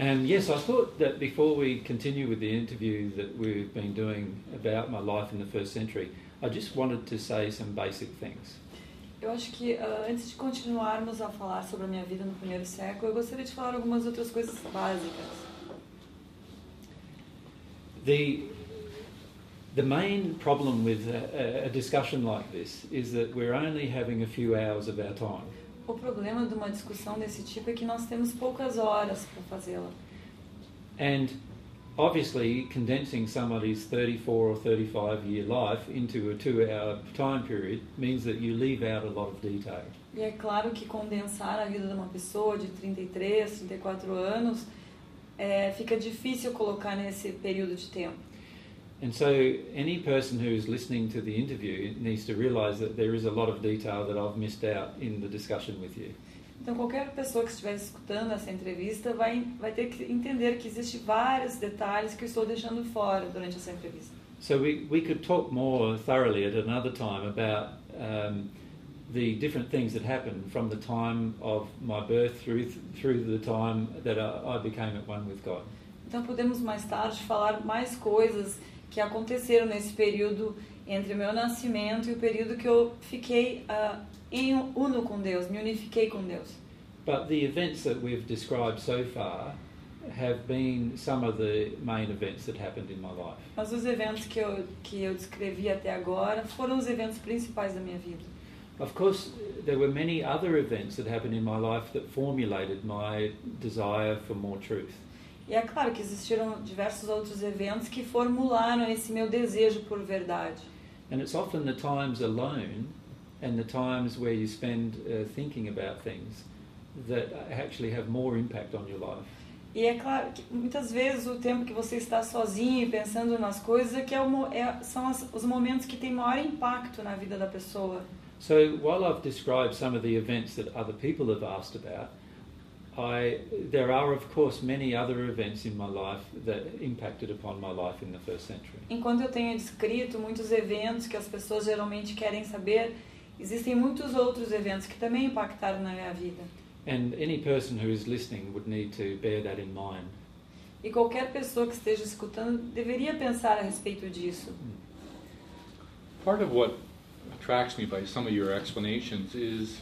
And yes, I thought that before we continue with the interview that we've been doing about my life in the first century, I just wanted to say some basic things. Eu acho que uh, antes de continuarmos a falar sobre a minha vida no primeiro século, eu gostaria de falar algumas outras coisas básicas. The, the main problem with a, a discussion like this is that we're only having a few hours of our time. O problema de uma discussão desse tipo é que nós temos poucas horas para fazê-la. And obviously, condensing somebody's 34 or 35 year life into a two hour time period means that you leave out a lot of detail. E é claro que condensar a vida de uma pessoa de 33, 34 anos é, fica difícil colocar nesse período de tempo. And so, any person who is listening to the interview needs to realize that there is a lot of detail that I've missed out in the discussion with you. Então, qualquer pessoa que estiver escutando essa entrevista vai, vai ter que entender que existem vários detalhes que eu estou deixando fora durante essa entrevista. So, we, we could talk more thoroughly at another time about um, the different things that happened from the time of my birth through, through the time that I, I became at one with God. Então, podemos mais tarde falar mais coisas que aconteceram nesse período entre o meu nascimento e o período que eu fiquei uh, em uno com Deus, me unifiquei com Deus. But the events that we've described so far have been some of the main events that happened in my life. Mas os eventos que eu que eu descrevi até agora foram os eventos principais da minha vida. Of course, there were many other events that happened in my life that formulated my desire for more truth. E é claro que existiram diversos outros eventos que formularam esse meu desejo por verdade. And it's often the times alone and the times where you spend uh, thinking about things that actually have more impact on your life. E é claro que muitas vezes o tempo que você está sozinho e pensando nas coisas é que é o, é, são as, os momentos que têm maior impacto na vida da pessoa. So while I've described some of the events that other people have asked about, I, there are, of course, many other events in my life that impacted upon my life in the first century. Enquanto eu tenho descrito muitos eventos que as pessoas geralmente querem saber, existem muitos outros eventos que também impactaram na minha vida. And any person who is listening would need to bear that in mind. E qualquer pessoa que esteja escutando deveria pensar a respeito disso. Part of what attracts me by some of your explanations is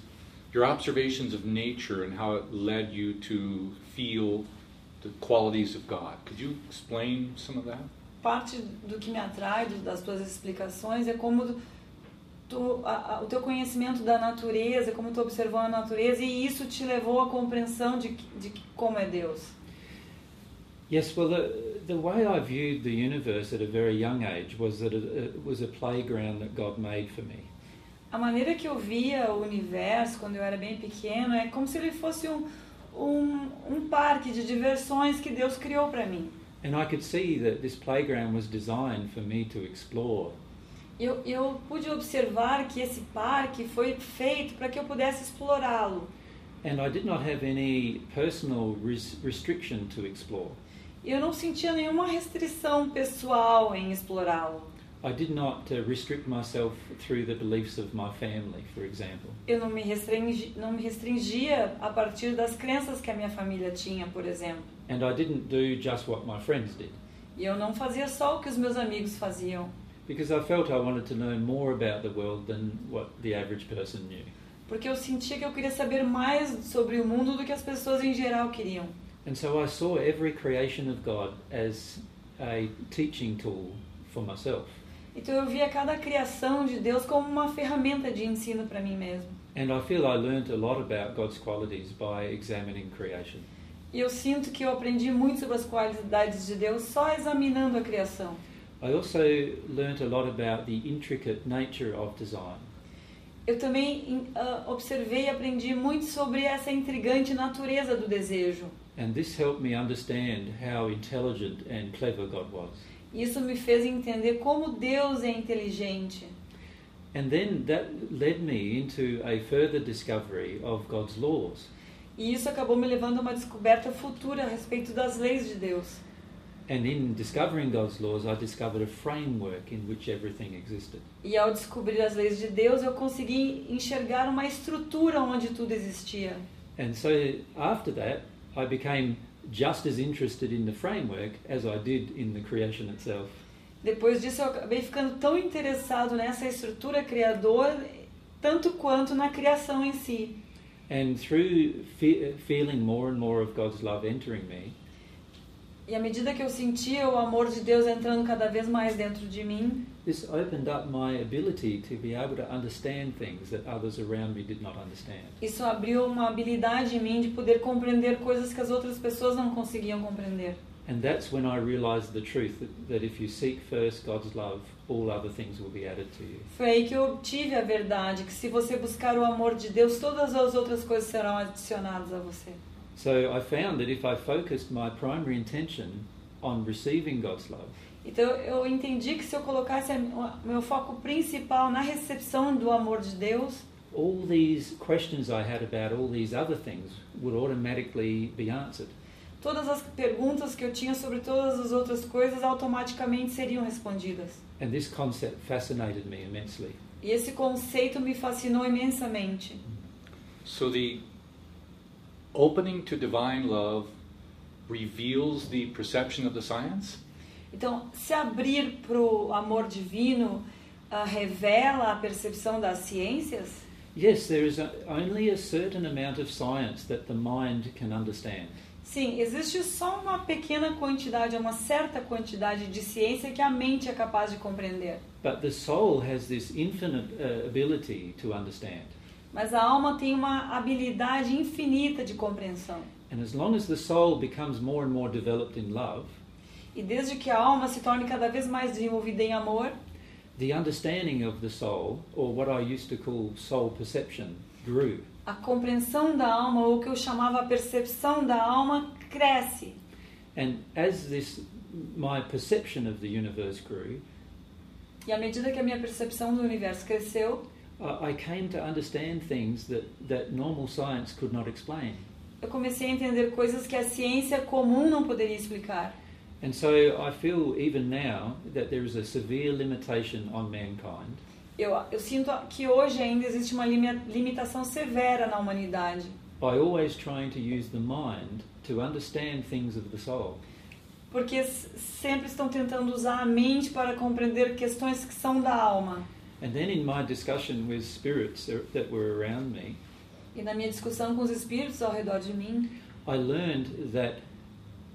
your observations of nature and how it led you to feel the qualities of God. Could you explain some of that? Parte do que me atrai das tuas explicações é como tu, a, a, o teu conhecimento da natureza, como tu observou a natureza e isso te levou à compreensão de, de como é Deus. Yes, well, the, the way I viewed the universe at a very young age was that it, it was a playground that God made for me. A maneira que eu via o universo quando eu era bem pequeno é como se ele fosse um, um, um parque de diversões que Deus criou para mim. And I could see that this playground was designed for me to explore. Eu, eu pude observar que esse parque foi feito para que eu pudesse explorá-lo. And I did not have any personal res restriction to explore. Eu não sentia nenhuma restrição pessoal em explorá-lo. I did not uh, restrict myself through the beliefs of my family, for example. Eu não me, restringi, não me restringia a partir das crenças que a minha família tinha, por exemplo. And I didn't do just what my friends did. E eu não fazia só o que os meus amigos faziam. Because I felt I wanted to know more about the world than what the average person knew. Porque eu sentia que eu queria saber mais sobre o mundo do que as pessoas em geral queriam. And so I saw every creation of God as a teaching tool for myself. Então eu via cada criação de Deus como uma ferramenta de ensino para mim mesmo. And I feel I learned a lot about God's qualities by examining creation. E eu sinto que eu aprendi muito sobre as qualidades de Deus só examinando a criação. I also learnt a lot about the intricate nature of design. Eu também uh, observei e aprendi muito sobre essa intrigante natureza do desejo. And this helped me understand how intelligent and clever God was. Isso me fez entender como Deus é inteligente. And then that led me into a further discovery of God's laws. E isso acabou me levando a uma descoberta futura a respeito das leis de Deus. And in discovering God's laws, I discovered a framework in which everything existed. E ao descobrir as leis de Deus, eu consegui enxergar uma estrutura onde tudo existia. And so after that, I became just as interested in the framework as I did in the creation itself. Depois disso, eu acabei ficando tão interessado nessa estrutura criadora, tanto quanto na criação em si. And through fe- feeling more and more of God's love entering me, E à medida que eu sentia o amor de Deus entrando cada vez mais dentro de mim, this opened up my ability to be able to understand things that others around me did not understand. isso abriu uma habilidade em mim de poder compreender coisas que as outras pessoas não conseguiam compreender. And that's when I realized the truth that, that if you seek first God's love, all other things will be added to you. Foi aí que eu obtive a verdade, que se você buscar o amor de Deus, todas as outras coisas serão adicionadas a você. So I found that if I focused my primary intention on receiving God's love, Então eu entendi que se eu colocasse meu foco principal na recepção do amor de Deus, all these questions I had about all these other things would automatically be answered. todas as perguntas que eu tinha sobre todas as outras coisas automaticamente seriam respondidas. And this concept fascinated me immensely. E esse conceito me fascinou imensamente. So the opening to divine love reveals the perception of the science? Então, se abrir para o amor divino ah, revela a percepção das ciências? Yes, there is a, only a certain amount of science that the mind can understand. Sim, existe só uma pequena quantidade, uma certa quantidade de ciência que a mente é capaz de compreender. But the soul has this infinite uh, ability to understand. Mas a alma tem uma habilidade infinita de compreensão. And as long as the soul becomes more and more developed in love, E desde que a alma se torne cada vez mais desenvolvida em amor, the understanding of the soul, or what I used to call soul perception, grew. a compreensão da alma, ou o que eu chamava a percepção da alma, cresce. And as this, my perception of the universe grew, E à medida que a minha percepção do universo cresceu, I came to understand things that, that normal science could not explain. eu comecei a entender coisas que a ciência comum não poderia explicar. And so I feel even now that there is a severe limitation on mankind Eu, eu sinto que hoje ainda existe uma limi- limitação severa na humanidade. by always trying to use the mind to understand things of the soul. Porque sempre estão tentando usar a mente para compreender questões que são da alma. And then in my discussion with spirits that were around me, E na minha discussão com os espíritos ao redor de mim, I learned that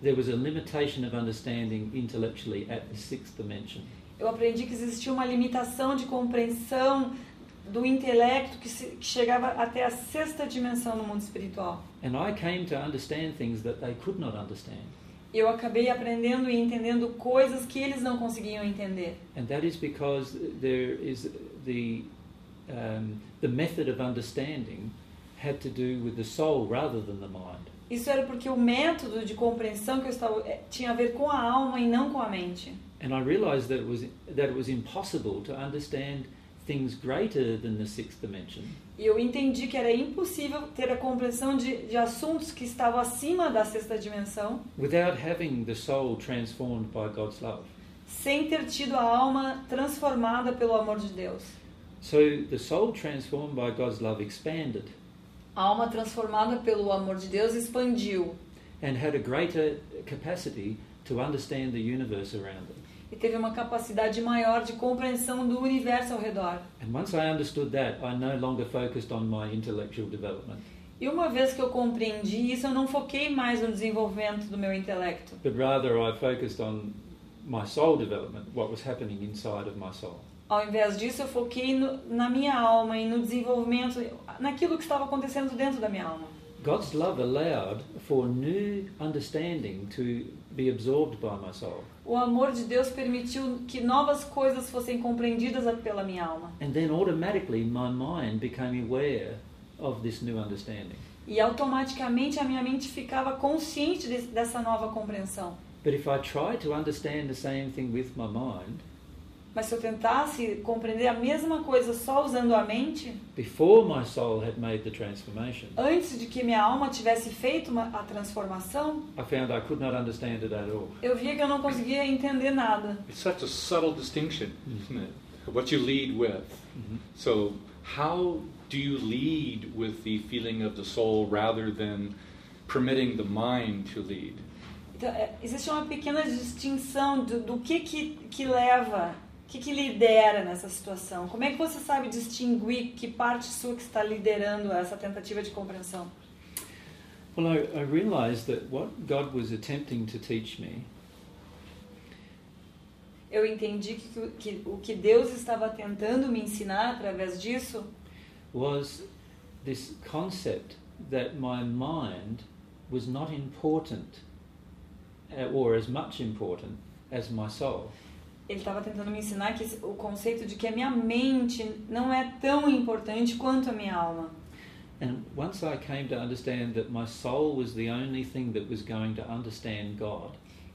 there was a limitation of understanding intellectually at the sixth dimension. eu aprendi que existia uma limitação de compreensão do intelecto que, se, que chegava até a sexta dimensão no mundo espiritual. And I came to understand things that they could not understand. Eu acabei aprendendo e entendendo coisas que eles não conseguiam entender. And that is because there is the, um, the method of understanding had to do with the soul rather than the mind. Isso era porque o método de compreensão que eu estava eh, tinha a ver com a alma e não com a mente. And I realized that it was, that it was impossible to understand things greater than the sixth dimension E eu entendi que era impossível ter a compreensão de, de assuntos que estavam acima da sexta dimensão without having the soul transformed by God's love. sem ter tido a alma transformada pelo amor de Deus. So the soul transformed by God's love expanded A alma transformada pelo amor de Deus expandiu and had a greater capacity to understand the universe around it. E teve uma capacidade maior de compreensão do universo ao redor. That, E uma vez que eu compreendi isso, eu não foquei mais no desenvolvimento do meu intelecto, but rather I focused on my soul development, what was happening inside of my soul. Ao invés disso, eu foquei no, na minha alma e no desenvolvimento, naquilo que estava acontecendo dentro da minha alma. God's love allowed for new understanding to be absorbed by my soul. O amor de Deus permitiu que novas coisas fossem compreendidas pela minha alma. And then automatically my mind became aware of this new understanding. E automaticamente a minha mente ficava consciente de, dessa nova compreensão. But if I try to understand the same thing with my mind, Mas se eu tentasse compreender a mesma coisa só usando a mente, before my soul had made the transformation, antes de que minha alma tivesse feito uma, a transformação, I found I could not understand it at all. eu via que eu não conseguia entender nada. It's such a subtle distinction, isn't it? What you lead with. Mhm. So, how do you lead with the feeling of the soul rather than permitting the mind to lead. Então, é, existe uma pequena distinção do, do que, que, que leva, que, que lidera nessa situação. Como é que você sabe distinguir que parte sua que está liderando essa tentativa de compreensão? Well, I, I realized that what God was attempting to teach me Eu entendi que, que o que Deus estava tentando me ensinar através disso was this concept that my mind was not important or as much important as my soul. Ele estava tentando me ensinar que o conceito de que a minha mente não é tão importante quanto a minha alma. And once I came to understand that my soul was the only thing that was going to understand God,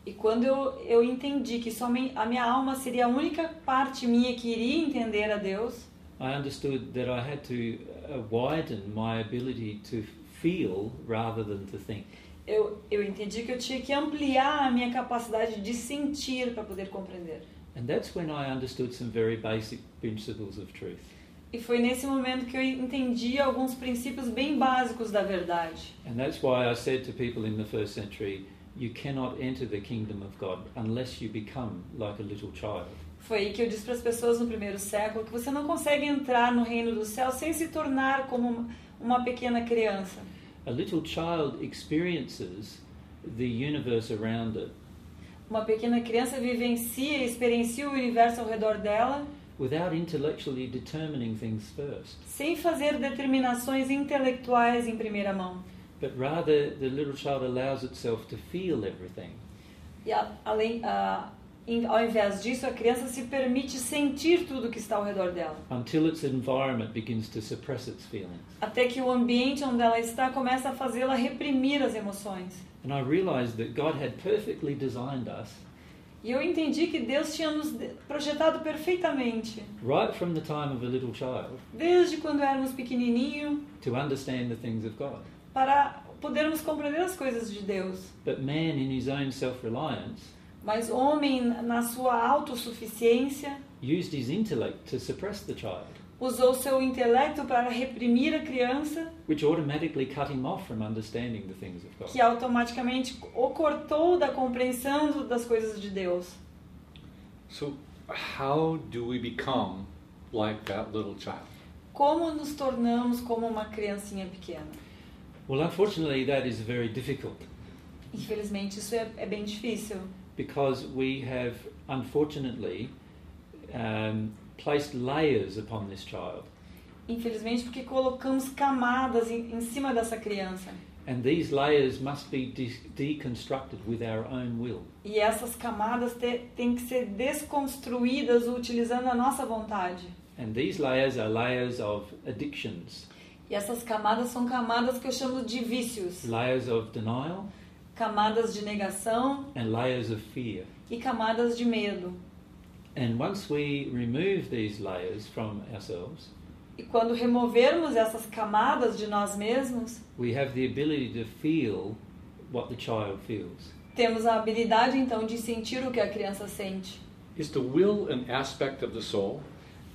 E quando eu, eu entendi que somente a minha alma seria a única parte minha que iria entender a Deus, I understood that I had to uh, widen my ability to feel rather than to think. eu, eu entendi que eu tinha que ampliar a minha capacidade de sentir para poder compreender. And that's when I understood some very basic principles of truth. E foi nesse momento que eu entendi alguns princípios bem básicos da verdade. And that's why I said to people in the first century, you cannot enter the kingdom of God unless you become like a little child. Foi aí que eu disse para as pessoas no primeiro século que você não consegue entrar no reino do céu sem se tornar como uma pequena criança. A little child experiences the universe around it Uma pequena criança vivencia e experiencia o universo ao redor dela without intellectually determining things first. sem fazer determinações intelectuais em primeira mão. But rather, the little child allows itself to feel everything. E a- além, em- ao invés disso, a criança se permite sentir tudo que está ao redor dela. until its environment begins to suppress its feelings. Até que o ambiente onde ela está começa a fazê-la reprimir as emoções. And I realized that God had perfectly designed us E eu entendi que Deus tinha nos projetado perfeitamente, right from the time of a little child desde quando éramos pequenininho, to understand the things of God. para podermos compreender as coisas de Deus. But man, in his own self reliance, Mas homem, na sua autossuficiência, used his intellect to suppress the child, usou seu intelecto para reprimir a criança, which automatically cut him off from understanding the things of God. que automaticamente o cortou da compreensão das coisas de Deus. So, how do we become like that little child? Como nos tornamos como uma criancinha pequena? Well, unfortunately, that is very difficult Infelizmente, isso é, é bem difícil, because we have, unfortunately, um, placed layers upon this child. infelizmente porque colocamos camadas em, em cima dessa criança. And these layers must be de- deconstructed with our own will. E essas camadas te, têm que ser desconstruídas utilizando a nossa vontade. And these layers are layers of addictions, E essas camadas são camadas que eu chamo de vícios, layers of denial, camadas de negação and layers of fear. e camadas de medo. And once we remove these layers from ourselves, E quando removermos essas camadas de nós mesmos, we have the ability to feel what the child feels. temos a habilidade então de sentir o que a criança sente. Is the will an aspect of the soul?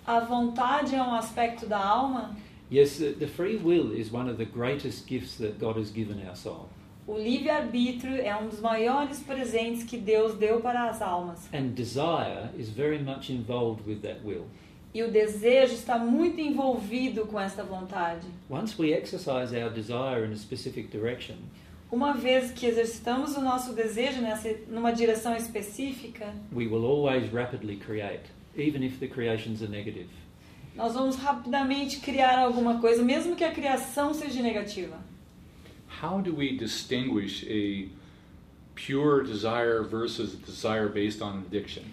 A vontade é um aspecto da alma. Yes, the, the free will is one of the greatest gifts that God has given our soul. O livre-arbítrio é um dos maiores presentes que Deus deu para as almas. And desire is very much involved with that will. E o desejo está muito envolvido com esta vontade. Once we exercise our desire in a specific direction, Uma vez que exercitamos o nosso desejo nessa, numa direção específica, we will always rapidly create, even if the creations are negative. nós vamos rapidamente criar alguma coisa, mesmo que a criação seja negativa. How do we distinguish a pure desire versus a desire based on addiction?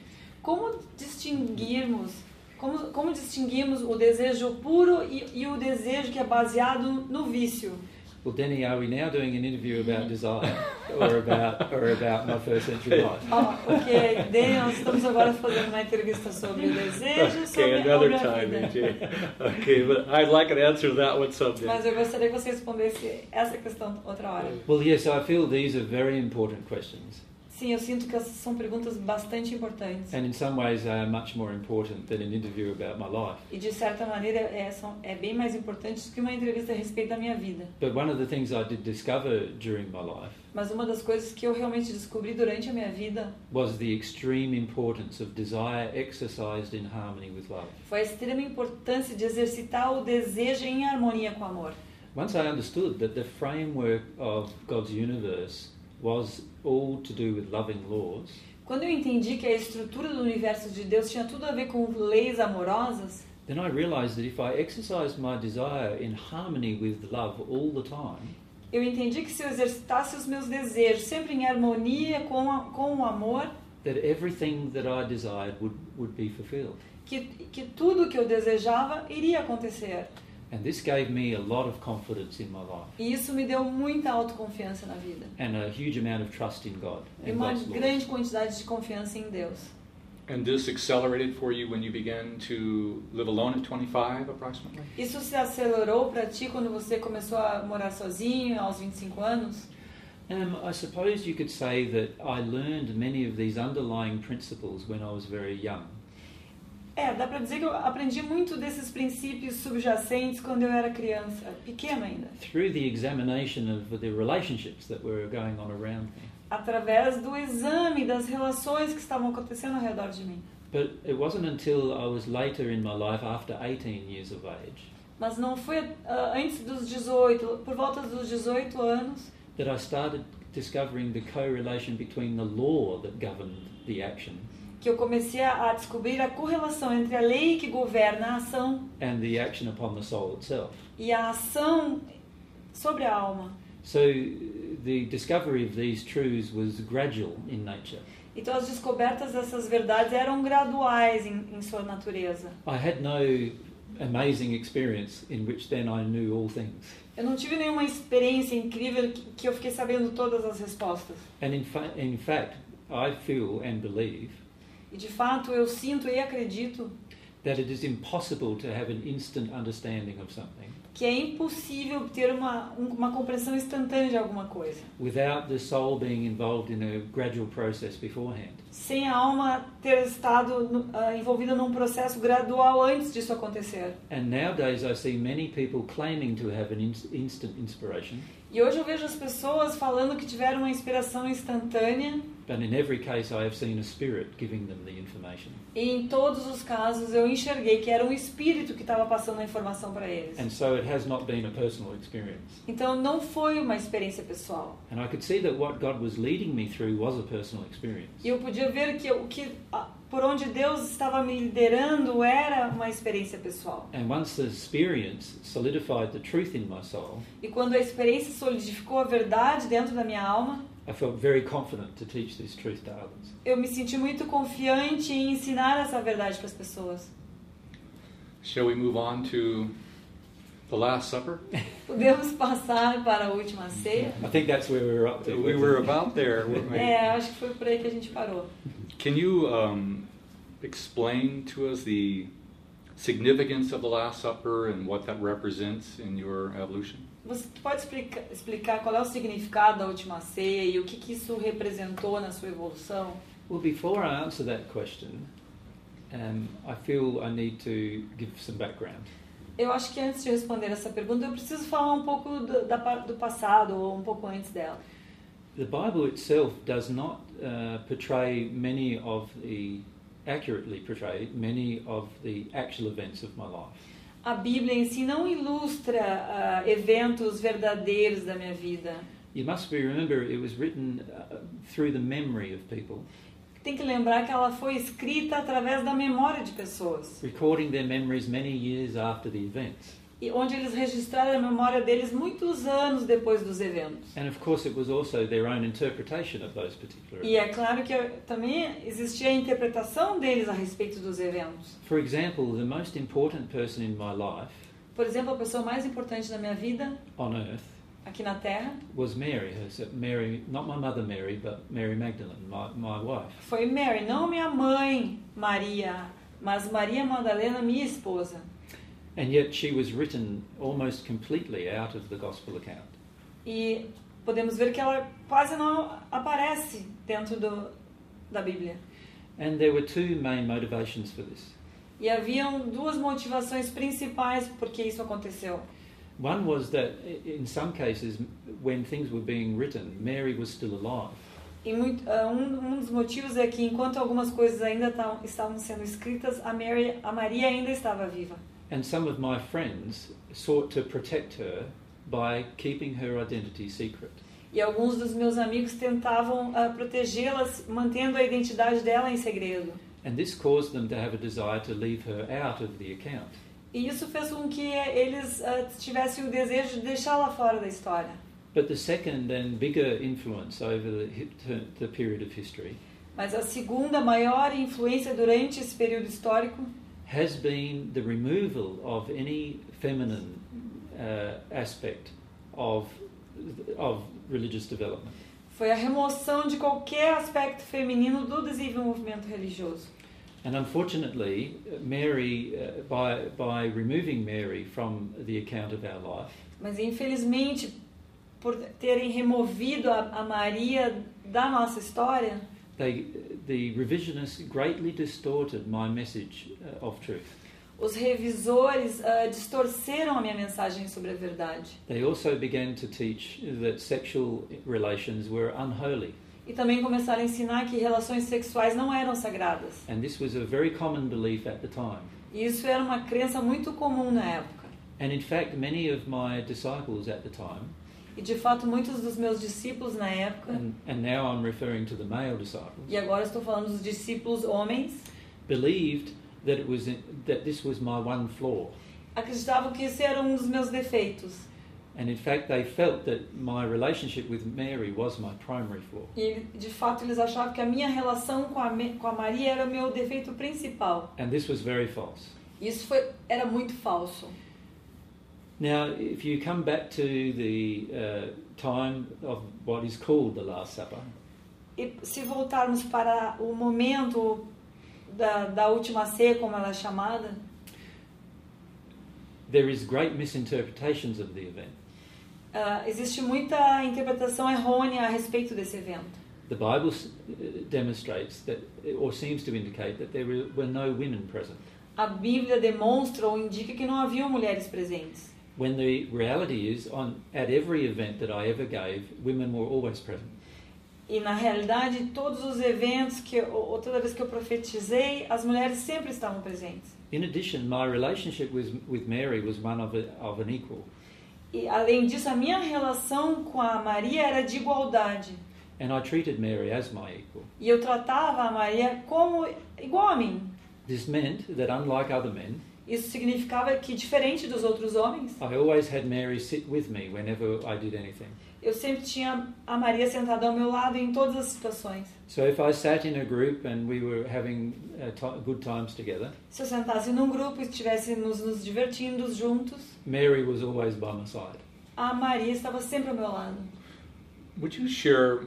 Como distinguirmos, como, como distinguimos o desejo puro e, e o desejo que é baseado no vício? Well, Denny, are we now doing an interview about desire or about or about my first century life? Ó, oh, ok, Dê, nós estamos agora fazendo uma entrevista sobre o desejo, sobre, Okay, another sobre a time, vida. AJ. Okay, but I'd like an answer to that one someday. Mas eu gostaria que você respondesse essa questão outra hora. Well, yes, I feel these are very important questions. Sim, eu sinto que essas são perguntas bastante importantes. And in some ways, much more important than an interview about my life. E de certa maneira é, são, é bem mais importante do que uma entrevista a respeito da minha vida. But one of the things I did discover during my life Mas uma das coisas que eu realmente descobri durante a minha vida was the extreme importance of desire exercised in harmony with love. foi a extrema importância de exercitar o desejo em harmonia com o amor. Once I understood that the framework of God's universe was all to do with loving laws, Quando eu entendi que a estrutura do universo de Deus tinha tudo a ver com leis amorosas, then I realized that if I exercised my desire in harmony with love all the time, eu entendi que se eu exercitasse os meus desejos sempre em harmonia com, a, com o amor, that everything that I desired would, would be fulfilled. que, que tudo que eu desejava iria acontecer. And this gave me a lot of confidence in my life E isso me deu muita autoconfiança na vida. and a huge amount of trust in God E uma God's grande quantidade de confiança em Deus. And this accelerated for you when you began to live alone at 25, approximately? Isso se acelerou para ti quando você começou a morar sozinho aos 25 anos? Um, I suppose you could say that I learned many of these underlying principles when I was very young. É, dá para dizer que eu aprendi muito desses princípios subjacentes quando eu era criança, pequena ainda, through the examination of the relationships that were going on around me. através do exame das relações que estavam acontecendo ao redor de mim. But it wasn't until I was later in my life, after 18 years of age, Mas não foi ah, antes dos 18, por volta dos 18 anos, that I started discovering the correlation between the law that governed the action que eu comecei a descobrir a correlação entre a lei que governa a ação and the action upon the soul itself. e a ação sobre a alma. So the discovery of these truths was gradual in nature. Então as descobertas dessas verdades eram graduais em, em sua natureza. I had no amazing experience in which then I knew all things. Eu não tive nenhuma experiência incrível que, que eu fiquei sabendo todas as respostas. And in, fa- in fact, I feel and believe E de fato eu sinto e acredito que é impossível ter uma, um- uma compreensão instantânea de alguma coisa, without the soul being involved in a gradual process beforehand. sem a alma ter estado ah, envolvida num processo gradual antes disso acontecer. And nowadays, I see many people claiming to have an in- instant inspiration, E hoje eu vejo as pessoas falando que tiveram uma inspiração instantânea, but in every case, I have seen a spirit giving them the information. e em todos os casos eu enxerguei que era um espírito que estava passando a informação para eles. And so it has not been a personal experience. Então não foi uma experiência pessoal. And I could see that what God was leading me through was a personal experience. E eu podia ver que o que por onde Deus estava me liderando era uma experiência pessoal. And once the experience solidified the truth in my soul, E quando a experiência solidificou a verdade dentro da minha alma, I felt very confident to teach this truth to others. eu me senti muito confiante em ensinar essa verdade para as pessoas. Shall we move on to the Last Supper? Podemos passar para a última ceia? I think that's where we were up to. We were about there. weren't we? É, acho que foi por aí que a gente parou. Can you um, explain to us the significance of the Last Supper and what that represents in your evolution? Você pode explica- explicar qual é o significado da última ceia e o que, que isso representou na sua evolução? Well, before I answer that question, um, I feel I need to give some background. Eu acho que antes de responder essa pergunta, eu preciso falar um pouco do, da do passado ou um pouco antes dela. The Bible itself does not uh, portray many of the, accurately portray many of the actual events of my life. A Bíblia em si não ilustra ah, eventos verdadeiros da minha vida. You must be remember it was written uh, through the memory of people, Tem que lembrar que ela foi escrita através da memória de pessoas, recording their memories many years after the events. E onde eles registraram a memória deles muitos anos depois dos eventos. And of course, it was also their own interpretation of those particular E é events. claro que também existia a interpretação deles a respeito dos eventos. For example, the most important person in my life Por exemplo, a pessoa mais importante da minha vida on earth aqui na Terra was Mary. Mary, not my mother Mary, but Mary Magdalene, my, my wife. foi Mary, não minha mãe Maria, mas Maria Madalena, minha esposa. And yet she was written almost completely out of the gospel account. E podemos ver que ela quase não aparece dentro do, da Bíblia. And there were two main motivations for this. E haviam duas motivações principais por que isso aconteceu. One was that in some cases, when things were being written, Mary was still alive. E muito, ah, um, um dos motivos é que enquanto algumas coisas ainda tavam- estavam sendo escritas, a, Mary, a Maria ainda estava viva. And some of my friends sought to protect her by keeping her identity secret. E alguns dos meus amigos tentavam ah, protegê-las, mantendo a identidade dela em segredo. And this caused them to have a desire to leave her out of the account. E isso fez com que eles ah, tivessem o desejo de deixá-la fora da história. But the second and bigger influence over the, the period of history Mas a segunda maior influência durante esse período histórico has been the removal of any feminine uh, aspect of, of religious development. foi a remoção de qualquer aspecto feminino do desenvolvimento religioso. And unfortunately, Mary, uh, by, by removing Mary from the account of our life, Mas infelizmente, por terem removido a, a Maria da nossa história, they, the revisionists greatly distorted my message uh, of truth. os revisores ah, distorceram a minha mensagem sobre a verdade. They also began to teach that sexual relations were unholy, E também começaram a ensinar que relações sexuais não eram sagradas. and this was a very common belief at the time. E isso era uma crença muito comum na época. And in fact, many of my disciples at the time, E de fato, muitos dos meus discípulos na época, and, and now I'm referring to the male disciples, e agora estou falando dos discípulos homens, believed that it was that this was my one flaw. acreditavam que esse era um dos meus defeitos. And in fact, they felt that my relationship with Mary was my primary flaw. E de fato eles achavam que a minha relação com a, com a Maria era o meu defeito principal. And this was very false. Isso foi, era muito falso. Now, if you come back to the uh, time of what is called the Last Supper, E se voltarmos para o momento da, da última ceia, como ela é chamada, there is great misinterpretations of the event. ah, existe muita interpretação errônea a respeito desse evento. The Bible uh, demonstrates that, or seems to indicate that there were no women present, A Bíblia demonstra ou indica que não haviam mulheres presentes. When the reality is, on at every event that I ever gave, women were always present. E na realidade, todos os eventos que eu, ou toda vez que eu profetizei, as mulheres sempre estavam presentes. In addition, my relationship with, with Mary was one of, a, of an equal. E além disso, a minha relação com a Maria era de igualdade. And I treated Mary as my equal. E eu tratava a Maria como igual a mim. This meant that, unlike other men, Isso significava que, diferente dos outros homens, I always had Mary sit with me whenever I did anything. eu sempre tinha a Maria sentada ao meu lado em todas as situações. So if I sat in a group and we were having uh, good times together, Se eu sentasse num grupo e estivéssemos nos divertindo juntos, Mary was always by my side. a Maria estava sempre ao meu lado. Would you share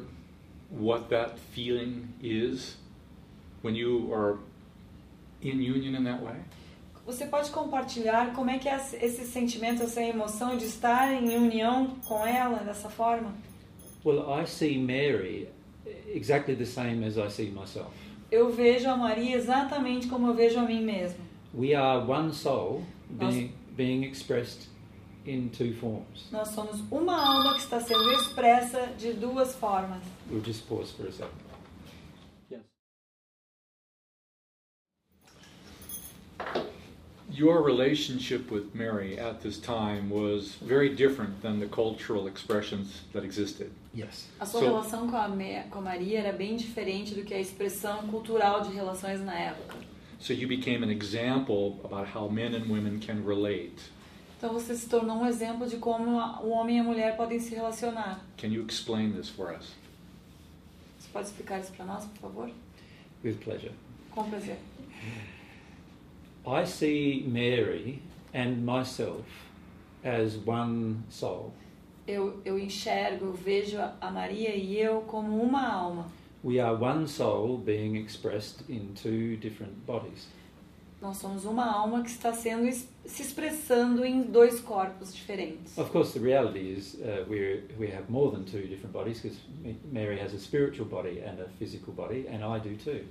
what that feeling is when you are in union in that way? Você pode compartilhar como é que é esse sentimento, essa emoção de estar em união com ela dessa forma? Well, I see Mary exactly the same as I see myself. Eu vejo a Maria exatamente como eu vejo a mim mesmo. We are one soul Nós- being, being expressed in two forms. Nós somos uma alma que está sendo expressa de duas formas. We'll just pause for a second. Your relationship with Mary at this time was very different than the cultural expressions that existed. Yes. A sua So- relação com a, Me- com a Maria era bem diferente do que a expressão cultural de relações na época. So you became an example about how men and women can relate. Então você se tornou um exemplo de como o homem e a mulher podem se relacionar. Can you explain this for us? Você pode explicar isso para nós, por favor? With pleasure. Com prazer. I see Mary and myself as one soul. Eu, eu enxergo, eu vejo a Maria e eu como uma alma. We are one soul being expressed in two different bodies. Nós somos uma alma que está sendo se expressando em dois corpos diferentes. Of course, the reality is uh, we we have more than two different bodies because Mary has a spiritual body and a physical body, and I do too.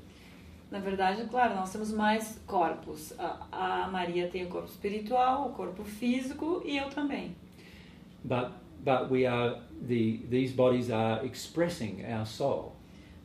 Na verdade, claro, nós temos mais corpos. A, a Maria tem o corpo espiritual, o corpo físico e eu também. But but we are the these bodies are expressing our soul,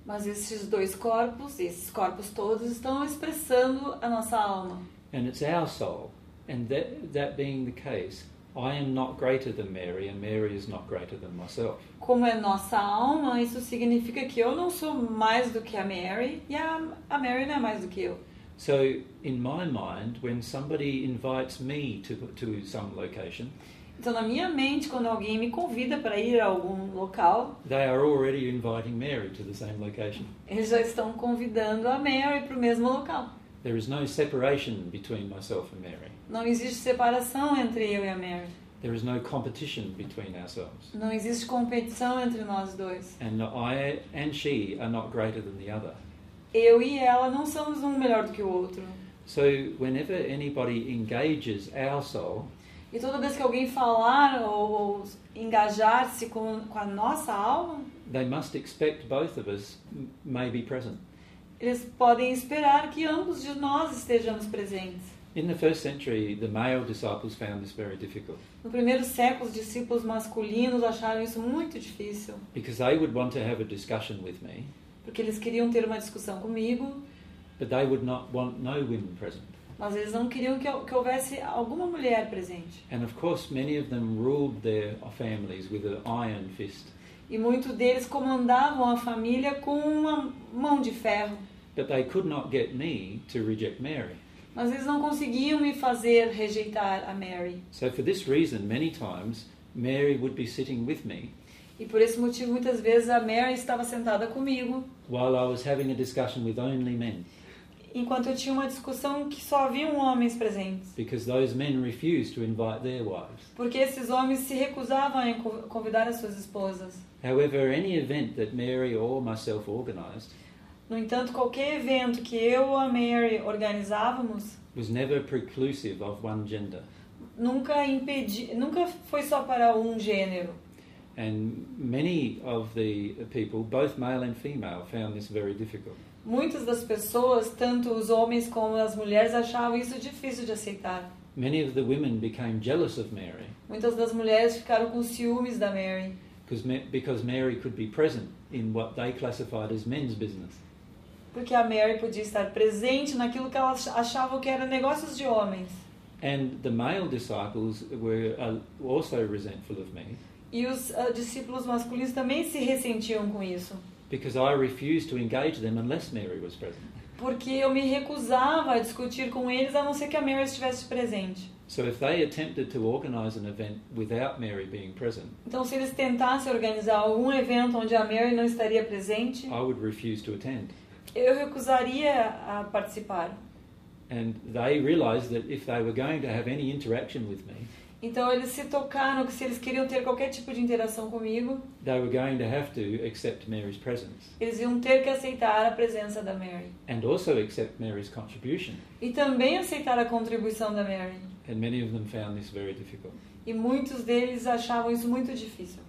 Mas esses dois corpos, esses corpos todos, estão expressando a nossa alma. and it's our soul. And that that being the case, I am not greater than Mary, and Mary is not greater than myself. Como é nossa alma, isso significa que eu não sou mais do que a Mary e a, a Mary não é mais do que eu. So, in my mind, when somebody invites me to to some location, Então, na minha mente, quando alguém me convida para ir a algum local, they are already inviting Mary to the same location. eles já estão convidando a Mary para o mesmo local. There is no separation between myself and Mary. Não existe separação entre eu e a Mary. There is no competition between ourselves. Não existe competição entre nós dois. And I and she are not greater than the other. Eu e ela não somos um melhor do que o outro. So, whenever anybody engages our soul, E toda vez que alguém falar ou, ou engajar-se com, com a nossa alma, they must expect both of us may be present. Eles podem esperar que ambos de nós estejamos presentes. In the first century, the male disciples found this very difficult No primeiro século, os discípulos masculinos acharam isso muito difícil, because they would want to have a discussion with me, porque eles queriam ter uma discussão comigo, but they would not want no women present. mas eles não queriam que, que houvesse alguma mulher presente. And of course, many of them ruled their families with an iron fist. E muitos deles comandavam a família com uma mão de ferro. But they could not get me to reject Mary. Mas eles não conseguiam me fazer rejeitar a Mary. So, for this reason, many times Mary would be sitting with me E por esse motivo, muitas vezes a Mary estava sentada comigo, while I was having a discussion with only men, enquanto eu tinha uma discussão que só haviam homens presentes. because those men refused to invite their wives. Porque esses homens se recusavam a convidar as suas esposas. However, any event that Mary or myself organised No entanto, qualquer evento que eu ou a Mary organizávamos was never preclusive of one gender. nunca impedi, nunca foi só para um gênero. And many of the people, both male and female, found this very difficult. Muitas das pessoas, tanto os homens como as mulheres, achavam isso difícil de aceitar. Many of the women became jealous of Mary Muitas das mulheres ficaram com ciúmes da Mary, because, Ma- because Mary could be present in what they classified as men's business. porque a Mary podia estar presente naquilo que elas achavam que eram negócios de homens. And the male disciples were uh, also resentful of me E os ah, discípulos masculinos também se ressentiam com isso, because I refused to engage them unless Mary was present. porque eu me recusava a discutir com eles a não ser que a Mary estivesse presente. So if they attempted to organise an event without Mary being present, Então, se eles tentassem organizar algum evento onde a Mary não estaria presente, I would refuse to attend. eu recusaria a participar. And they realised that if they were going to have any interaction with me, Então, eles se tocaram que se eles queriam ter qualquer tipo de interação comigo, they were going to have to accept Mary's presence eles iam ter que aceitar a presença da Mary. and also accept Mary's contribution. E também aceitar a contribuição da Mary. And many of them found this very difficult. E muitos deles achavam isso muito difícil.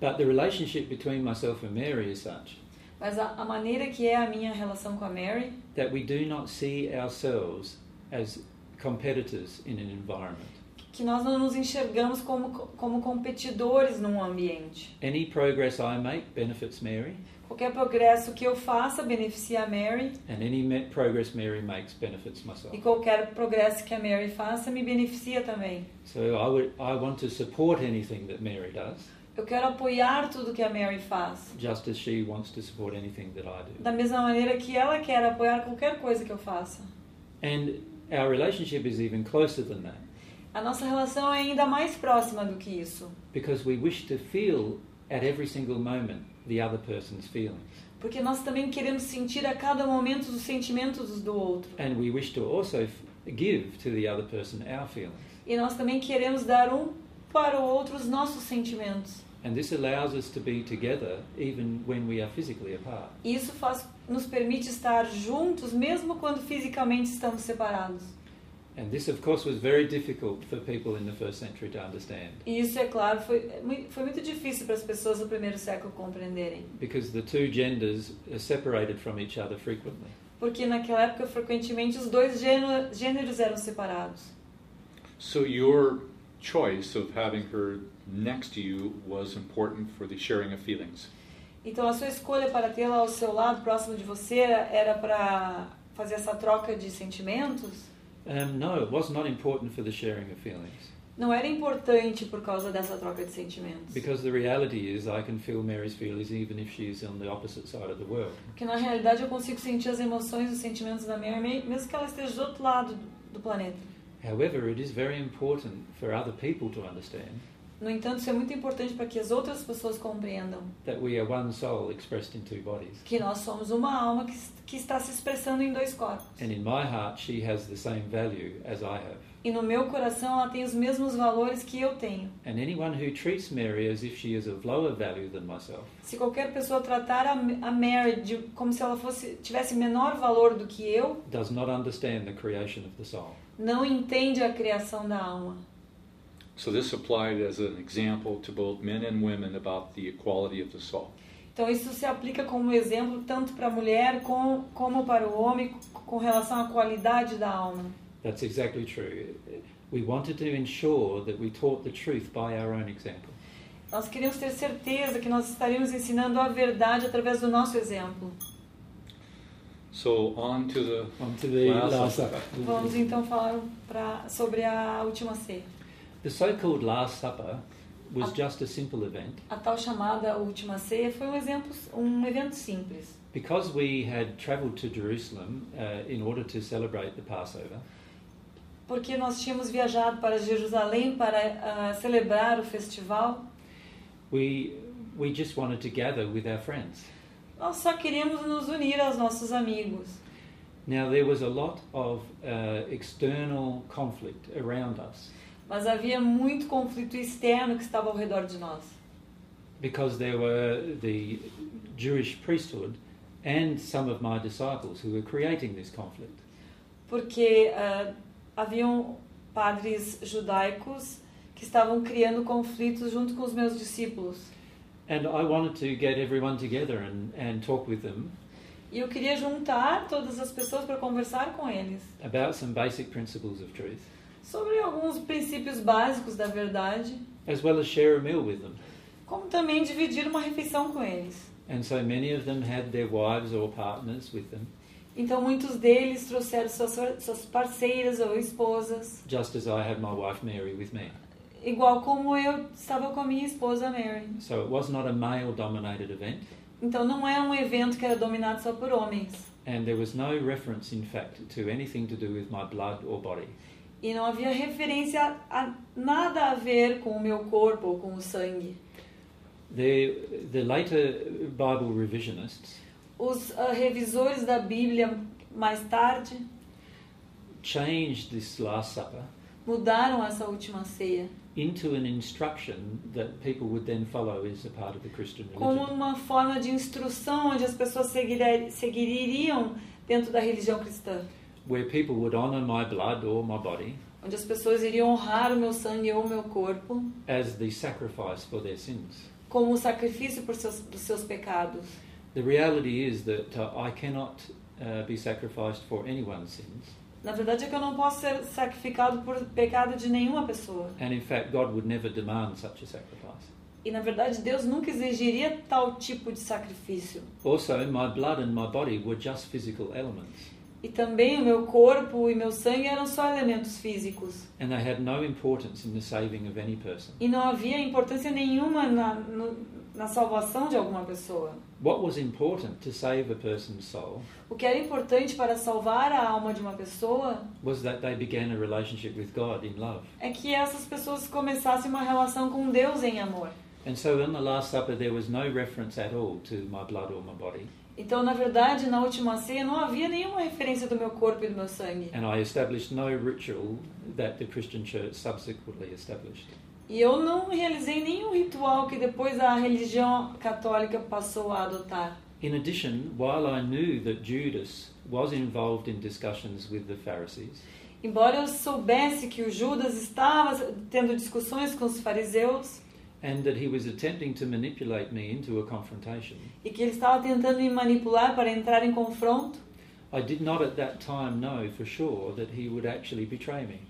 But the relationship between myself and Mary is such Mas a, a maneira que é a minha relação com a Mary, that we do not see ourselves as competitors in an environment. Que nós não nos enxergamos como, como competidores num ambiente. Any progress I make benefits Mary, Qualquer progresso que eu faça beneficia a Mary, and any progress Mary makes benefits myself. e qualquer progresso que a Mary faça me beneficia também. So I would I want to support anything that Mary does, Eu quero apoiar tudo que a Mary faz, just as she wants to support anything that I do. da mesma maneira que ela quer apoiar qualquer coisa que eu faça. And our relationship is even closer than that A nossa relação é ainda mais próxima do que isso, because we wish to feel at every single moment the other person's feelings. porque nós também queremos sentir a cada momento os sentimentos do outro. And we wish to also give to the other person our feelings. E nós também queremos dar um para o outro os nossos sentimentos. And this allows us to be together even when we are physically apart. E isso faz, nos permite estar juntos mesmo quando fisicamente estamos separados. And this, of course, was very difficult for people in the first century to understand E isso, é claro, foi, foi muito difícil para as pessoas do primeiro século compreenderem. because the two genders are separated from each other frequently. Porque naquela época, frequentemente, os dois gênero- gêneros eram separados. So your choice of having her next to you was important for the sharing of feelings. Então, a sua escolha para tê-la ao seu lado, próximo de você, era para fazer essa troca de sentimentos? Um, no, it was not important for the sharing of feelings Não era importante por causa dessa troca de sentimentos. because the reality is I can feel Mary's feelings even if she's on the opposite side of the world. Porque na realidade eu consigo sentir as emoções e os sentimentos da Mary, me- mesmo que ela esteja do outro lado do planeta. However, it is very important for other people to understand No entanto, isso é muito importante para que as outras pessoas compreendam that we are one soul expressed in two bodies. que nós somos uma alma que, que está se expressando em dois corpos. E no meu coração ela tem os mesmos valores que eu tenho. Se qualquer pessoa tratar a, a Mary de, como se ela fosse tivesse menor valor do que eu, não entende a criação da alma. So this applied as an example to both men and women about the equality of the soul. Então isso se aplica como exemplo tanto para a mulher com, como para o homem com relação à qualidade da alma. That's exactly true. We wanted to ensure that we taught the truth by our own example. Nós queríamos ter certeza que nós estaríamos ensinando a verdade através do nosso exemplo. So on to the On to the Last. Vamos então falar pra, sobre a última ceia. The so-called Last Supper was just a simple event A tal chamada última ceia foi um exemplo, um evento simples. because we had travelled to Jerusalem uh, in order to celebrate the Passover. Porque nós tínhamos viajado para Jerusalém para ah, celebrar o festival, We we just wanted to gather with our friends. nós só queríamos nos unir aos nossos amigos. Now there was a lot of uh, external conflict around us Mas havia muito conflito externo que estava ao redor de nós. because there were the Jewish priesthood and some of my disciples who were creating this conflict. Porque ah, haviam padres judaicos que estavam criando conflitos junto com os meus discípulos. And I wanted to get everyone together and, and talk with them E eu queria juntar todas as pessoas para conversar com eles about some basic principles of truth, sobre alguns princípios básicos da verdade, as well as share a meal with them. como também dividir uma refeição com eles. And so many of them had their wives or partners with them, Então muitos deles trouxeram suas, suas parceiras ou esposas, just as I had my wife Mary with me. igual como eu estava com a minha esposa Mary. So it was not a male dominated event, Então não é um evento que era dominado só por homens. and there was no reference, in fact, to anything to do with my blood or body. E não havia referência a nada a ver com o meu corpo ou com o sangue. The, the later Bible revisionists Os ah, revisores da Bíblia mais tarde changed this Last Supper mudaram essa última ceia into an instruction that people would then follow as a part of the Christian como religion. uma forma de instrução onde as pessoas seguir- seguiriam dentro da religião cristã. Where people would honour my blood or my body Onde as pessoas iriam honrar o meu sangue ou o meu corpo as the sacrifice for their sins. como um sacrifício por seus, dos seus pecados. The reality is that uh, I cannot uh, be sacrificed for anyone's sins, Na verdade é que eu não posso ser sacrificado por pecado de nenhuma pessoa. and in fact, God would never demand such a sacrifice. E na verdade Deus nunca exigiria tal tipo de sacrifício. Also, my blood and my body were just physical elements, E também o meu corpo e meu sangue eram só elementos físicos. and they had no importance in the saving of any person. E não havia importância nenhuma na, no- na salvação de alguma pessoa. What was important to save a person's soul O que era importante para salvar a alma de uma pessoa was that they began a relationship with God in love. é que essas pessoas começassem uma relação com Deus em amor. And so, in the Last Supper, there was no reference at all to my blood or my body, Então, na verdade, na última ceia não havia nenhuma referência do meu corpo e do meu sangue. and I established no ritual that the Christian Church subsequently established. E eu não realizei nenhum ritual que depois a religião católica passou a adotar. In addition, while I knew that Judas was involved in discussions with the Pharisees, Embora eu soubesse que o Judas estava tendo discussões com os fariseus and that he was attempting to manipulate me into a confrontation, e que ele estava tentando me manipular para entrar em confronto, I did not at that time know for sure that he would actually betray me.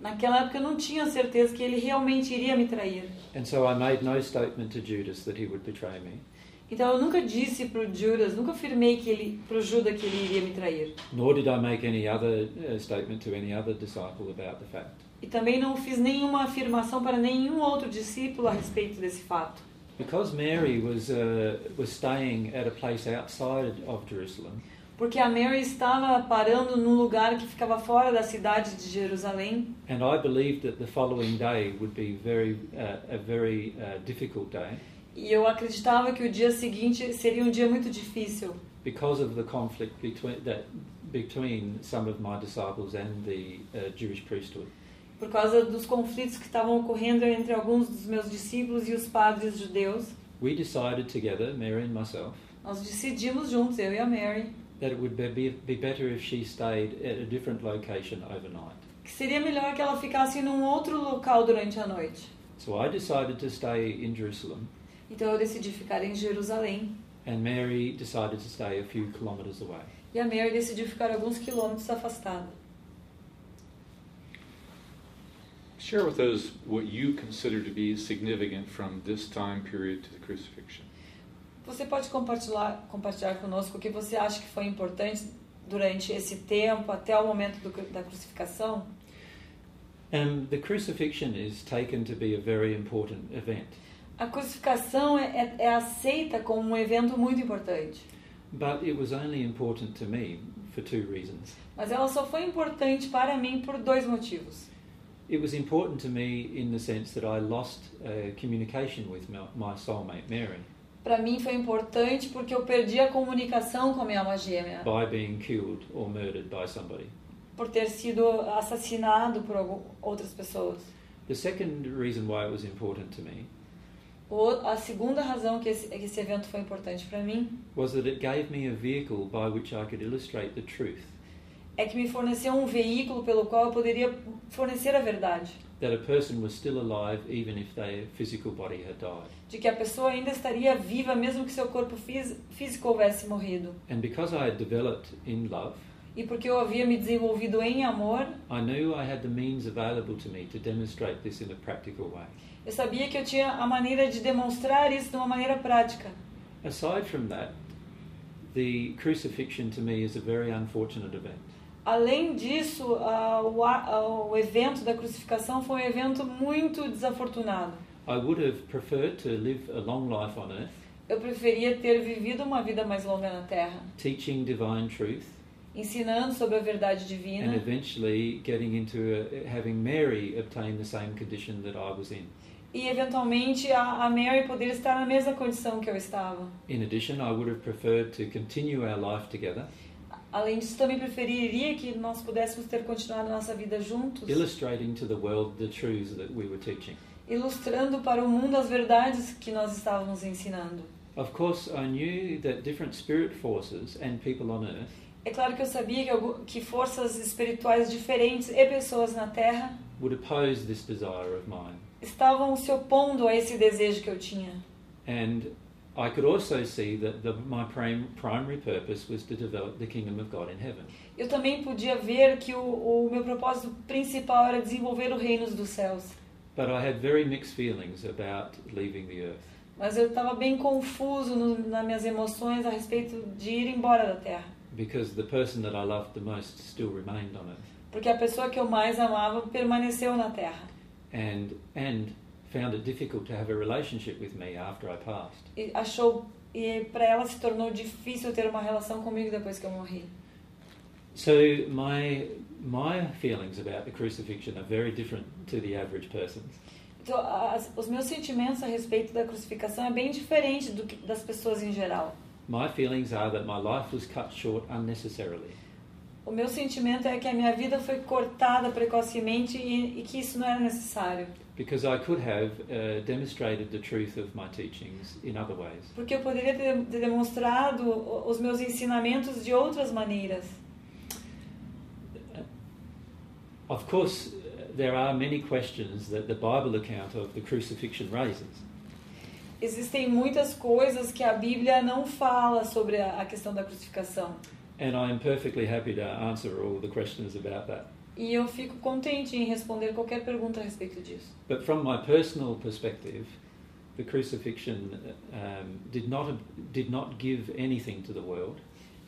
naquela época eu não tinha certeza que ele realmente iria me trair. And so I made no statement to Judas that he would betray me, Então eu nunca disse para o Judas, nunca afirmei que ele, para o Judas que ele iria me trair. nor did I make any other uh, statement to any other disciple about the fact. E também não fiz nenhuma afirmação para nenhum outro discípulo a respeito desse fato. Because Mary was, uh, was staying at a place outside of Jerusalem, Porque a Mary estava parando num lugar que ficava fora da cidade de Jerusalém. and I believed that the following day would be very, uh, a very uh, difficult day E eu acreditava que o dia seguinte seria um dia muito difícil. because of the conflict between, that, between some of my disciples and the uh, Jewish priesthood. Por causa dos conflitos que estavam ocorrendo entre alguns dos meus discípulos e os padres judeus, We decided together, Mary and myself, nós decidimos juntos, eu e a Mary, that it would be, be better if she stayed at a different location overnight. que seria melhor que ela ficasse num outro local durante a noite. So I decided to stay in Jerusalem, Então eu decidi ficar em Jerusalém and Mary decided to stay a few kilometres away. e a Mary decidiu ficar alguns quilômetros afastada. Share with us what you consider to be significant from this time period to the crucifixion. Você pode compartilhar, compartilhar conosco o que você acha que foi importante durante esse tempo, até o momento do da crucificação? Um, the crucifixion is taken to be a very important event, A crucificação é, é, é aceita como um evento muito importante, but it was only important to me for two reasons. mas ela só foi importante para mim por dois motivos. It was important to me in the sense that I lost uh, communication with my, soulmate Mary Para mim foi importante porque eu perdi a comunicação com a minha alma gêmea, by being killed or murdered by somebody. por ter sido assassinado por outras pessoas. The second reason why it was important to me O- A segunda razão que esse, que esse evento foi importante para mim was that it gave me a vehicle by which I could illustrate the truth é que me forneceu um veículo pelo qual eu poderia fornecer a verdade. that a person was still alive even if their physical body had died. de que a pessoa ainda estaria viva mesmo que seu corpo fís- físico houvesse morrido. And because I had developed in love, E porque eu havia me desenvolvido em amor, I knew I had the means available to me to demonstrate this in a practical way. eu sabia que eu tinha a maneira de demonstrar isso de uma maneira prática. Aside from that, the crucifixion to me is a very unfortunate event. Além disso, ah, o, ah, o evento da crucificação foi um evento muito desafortunado. I would have preferred to live a long life on earth, Eu preferia ter vivido uma vida mais longa na Terra, teaching divine truth, ensinando sobre a verdade and divina eventually getting into a, having Mary obtain the same condition that I was in. e, eventualmente, a, a Mary poder estar na mesma condição que eu estava. In addition, I would have preferred to continue our life together, Além disso, também preferiria que nós pudéssemos ter continuado nossa vida juntos, illustrating to the world the truths that we were teaching. ilustrando para o mundo as verdades que nós estávamos ensinando. Of course, I knew that different spirit forces and people on earth É claro que eu sabia que, que forças espirituais diferentes e pessoas na Terra would oppose this desire of mine. estavam se opondo a esse desejo que eu tinha. And I could also see that the, my prim, primary purpose was to develop the kingdom of God in heaven. Eu também podia ver que o, o meu propósito principal era desenvolver o reino dos céus. But I had very mixed feelings about leaving the earth. Mas eu estava bem confuso no, nas minhas emoções a respeito de ir embora da Terra. because the person that I loved the most still remained on earth Porque a pessoa que eu mais amava permaneceu na Terra. and and found it difficult to have a relationship with me after I passed. E achou e para ela se tornou difícil ter uma relação comigo depois que eu morri. So my my feelings about the crucifixion are very different to the average person's. Então, as, os meus sentimentos a respeito da crucificação é bem diferente do que, das pessoas em geral. My feelings are that my life was cut short unnecessarily. O meu sentimento é que a minha vida foi cortada precocemente e, e que isso não era necessário. Because I could have uh, demonstrated the truth of my teachings in other ways. Porque eu poderia ter, demonstrado os meus ensinamentos de outras maneiras. Of course, there are many questions that the Bible account of the crucifixion raises. Existem muitas coisas que a Bíblia não fala sobre a questão da crucificação. And I am perfectly happy to answer all the questions about that. E eu fico contente em responder qualquer pergunta a respeito disso. But from my personal perspective, the crucifixion um, did, not, did not give anything to the world.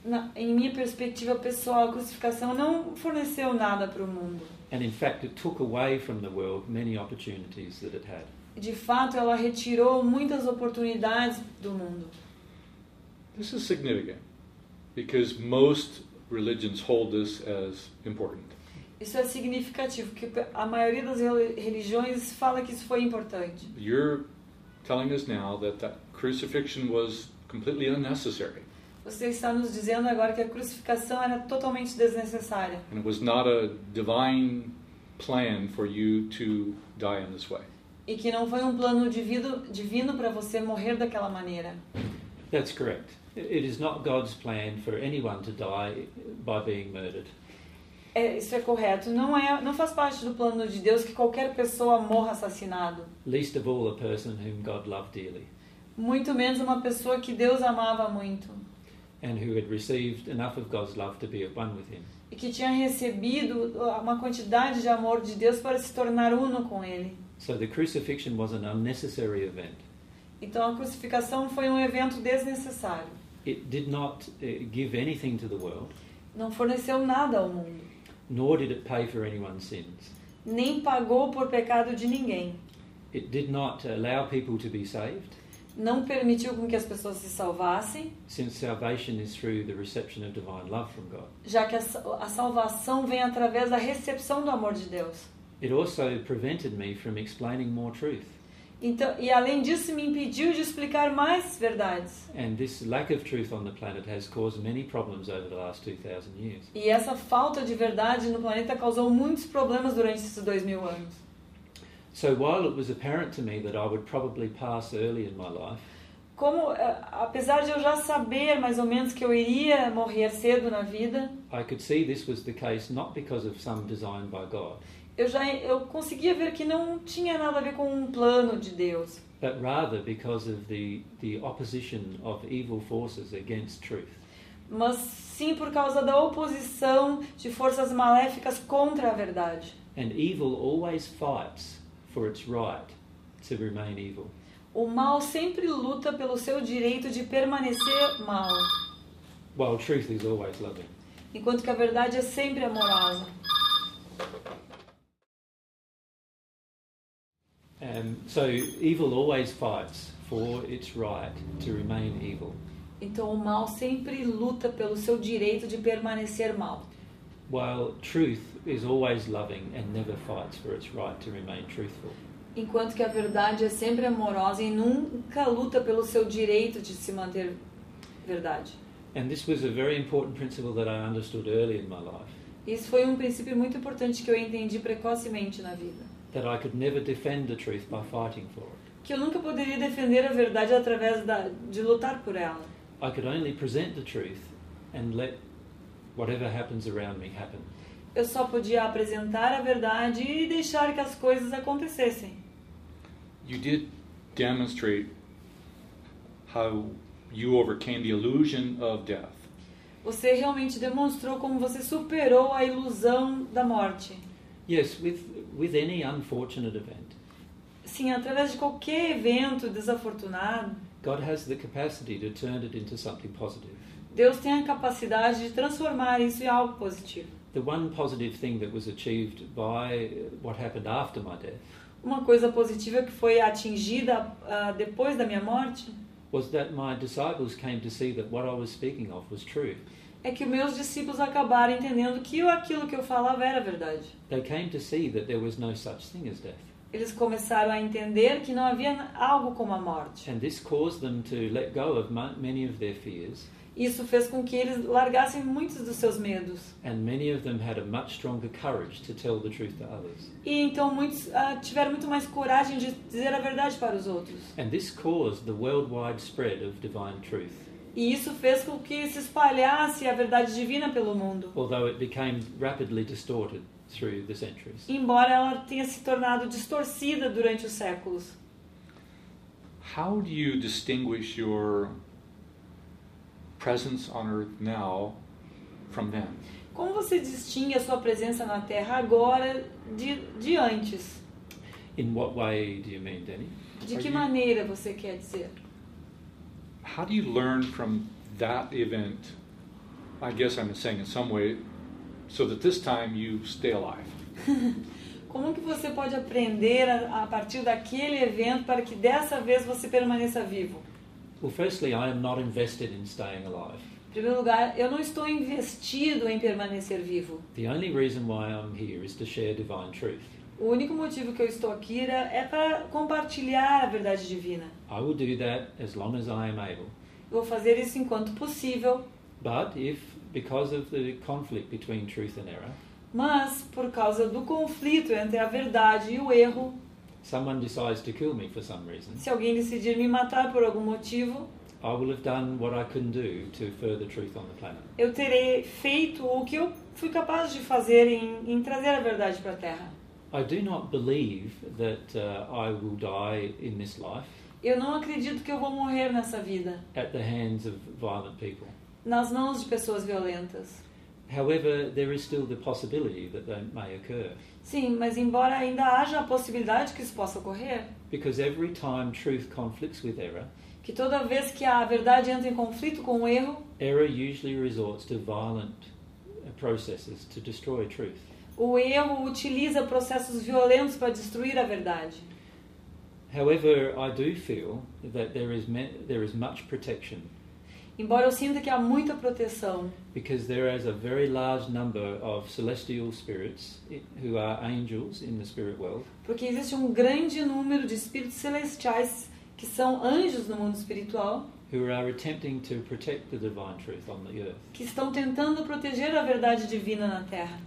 Na, em minha perspectiva pessoal, a crucificação não forneceu nada para o mundo. And in fact, it took away from the world many opportunities that it had. De fato, ela retirou muitas oportunidades do mundo. This is significant because most religions hold this as important. Isso é significativo, porque a maioria das reli- religiões fala que isso foi importante. You're telling us now that that crucifixion was completely unnecessary Você está nos dizendo agora que a crucificação era totalmente desnecessária and it was not a divine plan for you to die in this way. e que não foi um plano divino, divino para você morrer daquela maneira. That's correct. It is not God's plan for anyone to die by being murdered. É, isso é correto. Não é, não faz parte do plano de Deus que qualquer pessoa morra assassinado. Least of all a person whom God loved dearly Muito menos uma pessoa que Deus amava muito and who had received enough of God's love to be at one with Him. e que tinha recebido uma quantidade de amor de Deus para se tornar uno com Ele. So the crucifixion was an unnecessary event. Então a crucificação foi um evento desnecessário. It did not uh, give anything to the world, Não forneceu nada ao mundo, nor did it pay for anyone's sins. nem pagou por pecado de ninguém. It did not allow people to be saved, Não permitiu com que as pessoas se salvassem, since salvation is through the reception of divine love from God. já que a, sa- a salvação vem através da recepção do amor de Deus. It also prevented me from explaining more truth. Então, e além disso, me impediu de explicar mais verdades. And this lack of truth on the planet has caused many problems over the last 2,000 years. E essa falta de verdade no planeta causou muitos problemas durante esses dois mil anos. So while it was apparent to me that I would probably pass early in my life, Como, eh, apesar de eu já saber mais ou menos que eu iria morrer cedo na vida, I could see this was the case not because of some design by God, eu já eu conseguia ver que não tinha nada a ver com um plano de Deus, but rather because of the, the opposition of evil forces against truth. mas sim por causa da oposição de forças maléficas contra a verdade. And evil always fights for its right to remain evil. O mal sempre luta pelo seu direito de permanecer mal, while truth is always loving. enquanto que a verdade é sempre amorosa. Um, so evil always fights for its right to remain evil, Então o mal sempre luta pelo seu direito de permanecer mal, while truth is always loving and never fights for its right to remain truthful. enquanto que a verdade é sempre amorosa e nunca luta pelo seu direito de se manter verdade. And this was a very important principle that I understood early in my life Isso foi um princípio muito importante que eu entendi precocemente na vida. That I could never defend the truth by fighting for it. Que eu nunca poderia defender a verdade através da, de lutar por ela. I could only present the truth and let whatever happens around me happen. Eu só podia apresentar a verdade e deixar que as coisas acontecessem. You did demonstrate how you overcame the illusion of death. Você realmente demonstrou como você superou a ilusão da morte. Yes, with, with any unfortunate event, Sim, através de qualquer evento desafortunado, God has the capacity to turn it into something positive. Deus tem a capacidade de transformar isso em algo positivo. The one positive thing that was achieved by what happened after my death Uma coisa positiva que foi atingida ah, depois da minha morte was that my disciples came to see that what I was speaking of was true. É que meus discípulos acabaram entendendo que aquilo que eu falava era verdade. They came to see that there was no such thing as death. Eles começaram a entender que não havia algo como a morte. And this caused them to let go of ma- many of their fears, Isso fez com que eles largassem muitos dos seus medos. and many of them had a much stronger courage to tell the truth to others. E então muitos ah, tiveram muito mais coragem de dizer a verdade para os outros. And this caused the worldwide spread of divine truth, E isso fez com que se espalhasse a verdade divina pelo mundo. although it became rapidly distorted through the centuries. embora ela tenha se tornado distorcida durante os séculos. How do you distinguish your presence on earth now from then? Como você distingue a sua presença na Terra agora de, de antes? In what way do you mean, Danny? De Are que you- maneira você quer dizer? How do you learn from that event? I guess I'm saying in some way, so that this time you stay alive. Como que você pode aprender a, a partir daquele evento para que dessa vez você permaneça vivo? Well, firstly, I am not invested in staying alive. Em primeiro lugar, eu não estou investido em permanecer vivo. The only reason why I'm here is to share divine truth. O único motivo que eu estou aqui era- é para compartilhar a verdade divina. I will do that as long as I am able. Eu vou fazer isso enquanto possível, But if, because of the conflict between truth and error, mas por causa do conflito entre a verdade e o erro, someone decides to kill me for some reason, se alguém decidir me matar por algum motivo, I will have done what I can do to further truth on the planet. eu terei feito o que eu fui capaz de fazer em, em trazer a verdade para a Terra. I do not believe that uh, I will die in this life Eu não acredito que eu vou morrer nessa vida, at the hands of violent people. nas mãos de pessoas violentas. However, there is still the possibility that they may occur. Sim, mas embora ainda haja a possibilidade que isso possa ocorrer, Because every time truth conflicts with error, que toda vez que a verdade entra em conflito com o erro, error usually resorts to violent processes to destroy truth. O erro utiliza processos violentos para destruir a verdade. However, I do feel that there is, there is much protection Embora eu sinta que há muita proteção, because there is a very large number of celestial spirits who are angels in the spirit world porque existe um grande número de espíritos celestiais que são anjos no mundo espiritual, who are attempting to protect the divine truth on the earth. que estão tentando proteger a verdade divina na Terra.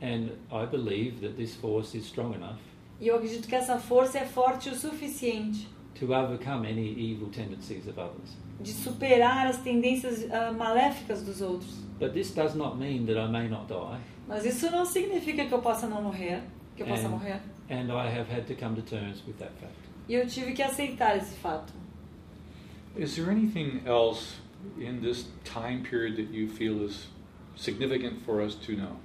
And I believe that this force is strong enough E eu acredito que essa força é forte o suficiente to overcome any evil tendencies of others. de superar as tendências ah, maléficas dos outros. But this does not mean that I may not die, Mas isso não significa que eu possa não morrer, que eu possa É. morrer. and I have had to come to terms with that fact. E eu tive que aceitar esse fato. Is there anything else in this time period that you feel is significant for us to know?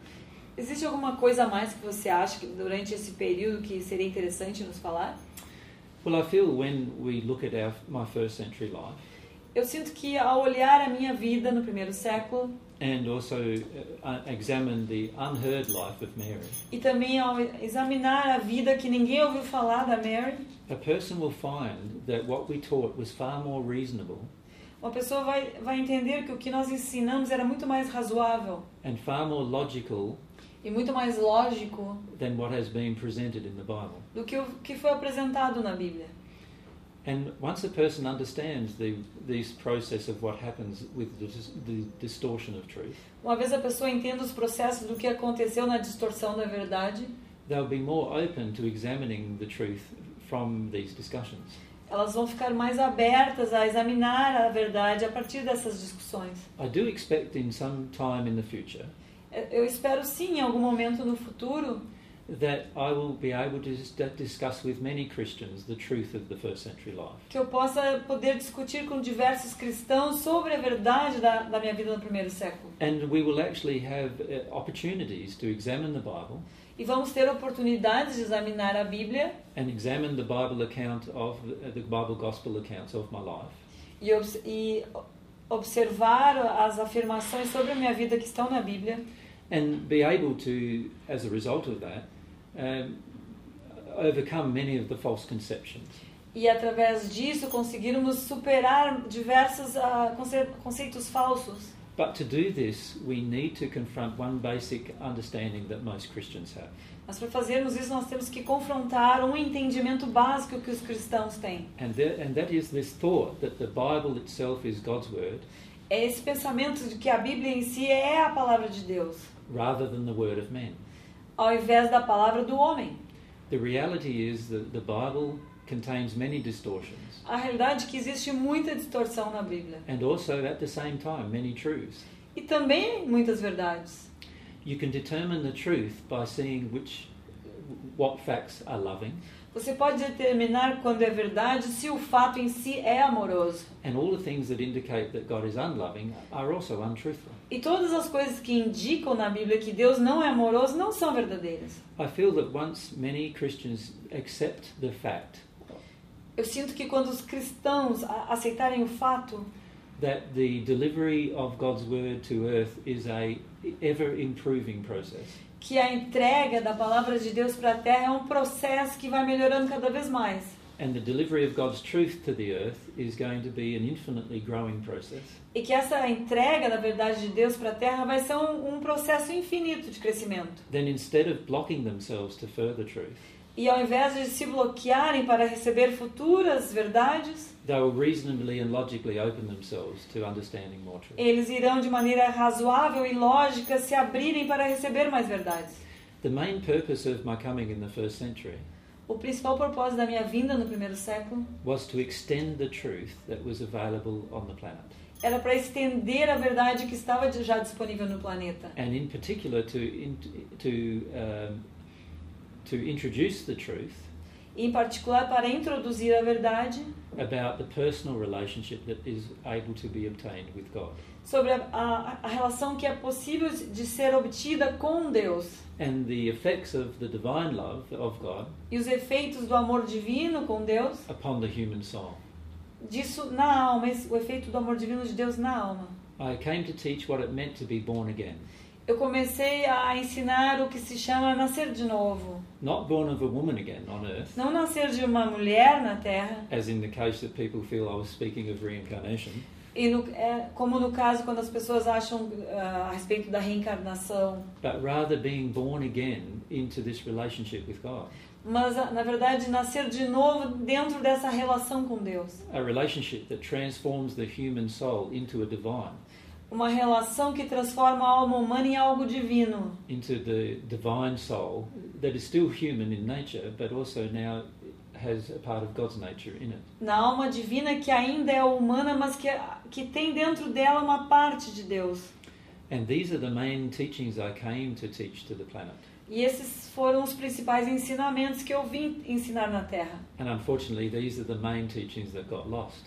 Existe alguma coisa a mais que você acha que durante esse período que seria interessante nos falar? Well, I feel when we look at our, my first century life, Eu sinto que ao olhar a minha vida no primeiro século and also uh, examine the unheard life of Mary, e também ao examinar a vida que ninguém ouviu falar da Mary, a person will find that what we taught was far more reasonable uma pessoa vai, vai entender que o que nós ensinamos era muito mais razoável and far more logical e muito mais lógico than what has been presented in the Bible. do que o que foi apresentado na Bíblia. And once a person understands the this process of what happens with the, the distortion of truth, Uma vez a pessoa entenda os processos do que aconteceu na distorção da verdade, they'll be more open to examining the truth from these discussions. elas vão ficar mais abertas a examinar a verdade a partir dessas discussões. I do expect in some time in the future Eu espero sim, em algum momento no futuro, that I will be able to dis- discuss with many Christians the truth of the first century life. que eu possa poder discutir com diversos cristãos sobre a verdade da, da minha vida no primeiro século. And we will actually have uh, opportunities to examine the Bible E vamos ter oportunidades de examinar a Bíblia and examine the Bible account of uh, the Bible gospel accounts of my life e, obs- e observar as afirmações sobre a minha vida que estão na Bíblia and be able to, as a result of that, um, overcome many of the false conceptions. e através disso conseguirmos superar diversos ah, conce- conceitos falsos. But to do this, we need to confront one basic understanding that most Christians have, Mas para fazermos isso nós temos que confrontar um entendimento básico que os cristãos têm. and, that and that is this thought that the Bible itself is God's word É esse pensamento de que a Bíblia em si é a palavra de Deus, rather than the word of man. ao invés da palavra do homem. The reality is that the Bible contains many distortions A realidade é que existe muita distorção na Bíblia and also, at the same time, many truths. e também muitas verdades. You can determine the truth by seeing which what facts are loving Você pode determinar quando é verdade se o fato em si é amoroso. and all the things that indicate that God is unloving are also untruthful. E todas as coisas que indicam na Bíblia que Deus não é amoroso não são verdadeiras. I feel that once many Christians accept the fact Eu sinto que quando os cristãos aceitarem o fato that the delivery of God's word to earth is a ever improving process que a entrega da palavra de Deus para a terra é um processo que vai melhorando cada vez mais. And the delivery of God's truth to the earth is going to be an infinitely growing process. E que essa entrega da verdade de Deus para a terra vai ser um, um processo infinito de crescimento. Then instead of blocking themselves to further truth, E ao invés de se bloquearem para receber futuras verdades, they will reasonably and logically open themselves to understanding more truth. eles irão de maneira razoável e lógica se abrirem para receber mais verdades. The main purpose of my coming in the first century O principal propósito da minha vinda no primeiro século was to extend the truth that was available on the planet, era para estender a verdade que estava já disponível no planeta. and in particular to in, to um, to introduce the truth em particular para introduzir a verdade about the personal relationship that is able to be obtained with God, sobre a, a, a relação que é possível de ser obtida com Deus and the effects of the divine love of God e os efeitos do amor divino com Deus, upon the human soul. disso na alma, o efeito do amor divino de Deus na alma. I came to teach what it meant to be born again, Eu comecei a ensinar o que se chama nascer de novo. not born of a woman again on earth, Não nascer de uma mulher na terra, as in the case that people feel I was speaking of reincarnation, e no, é, como no caso quando as pessoas acham ah, a respeito da reencarnação, but rather being born again into this relationship with God, mas ah, na verdade nascer de novo dentro dessa relação com Deus. a relationship that transforms the human soul into a divine, Uma relação que transforma a alma humana em algo divino. into the divine soul that is still human in nature, but also now has a part of God's nature in it. Na alma divina que ainda é humana, mas que, que tem dentro dela uma parte de Deus. And these are the main teachings I came to teach to the planet. E esses foram os principais ensinamentos que eu vim ensinar na Terra. And unfortunately, these are the main teachings that got lost.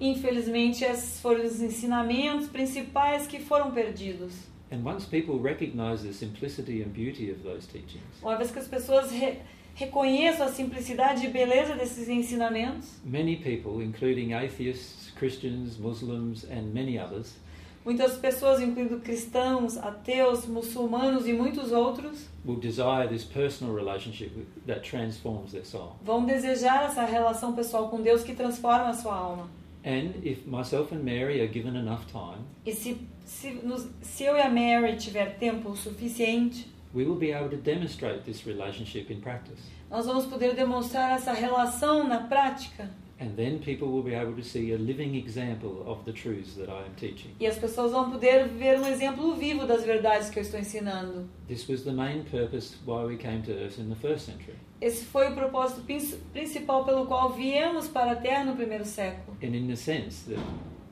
Infelizmente, esses foram os ensinamentos principais que foram perdidos. And once people recognize the simplicity and beauty of those teachings, Uma vez que as pessoas re reconheçam a simplicidade e beleza desses ensinamentos, many people, including atheists, Christians, Muslims, and many others, muitas pessoas, incluindo cristãos, ateus, muçulmanos e muitos outros, will desire this personal relationship that transforms their soul. vão desejar essa relação pessoal com Deus que transforma a sua alma. And if myself and Mary are given enough time, E se, se, se eu e a Mary tiver tempo suficiente, we will be able to demonstrate this relationship in practice. nós vamos poder demonstrar essa relação na prática. And then people will be able to see a living example of the truths that I am teaching. E as pessoas vão poder ver um exemplo vivo das verdades que eu estou ensinando. This was the main purpose why we came to earth in the first century. Esse foi o propósito prin- principal pelo qual viemos para a Terra no primeiro século. And in the sense that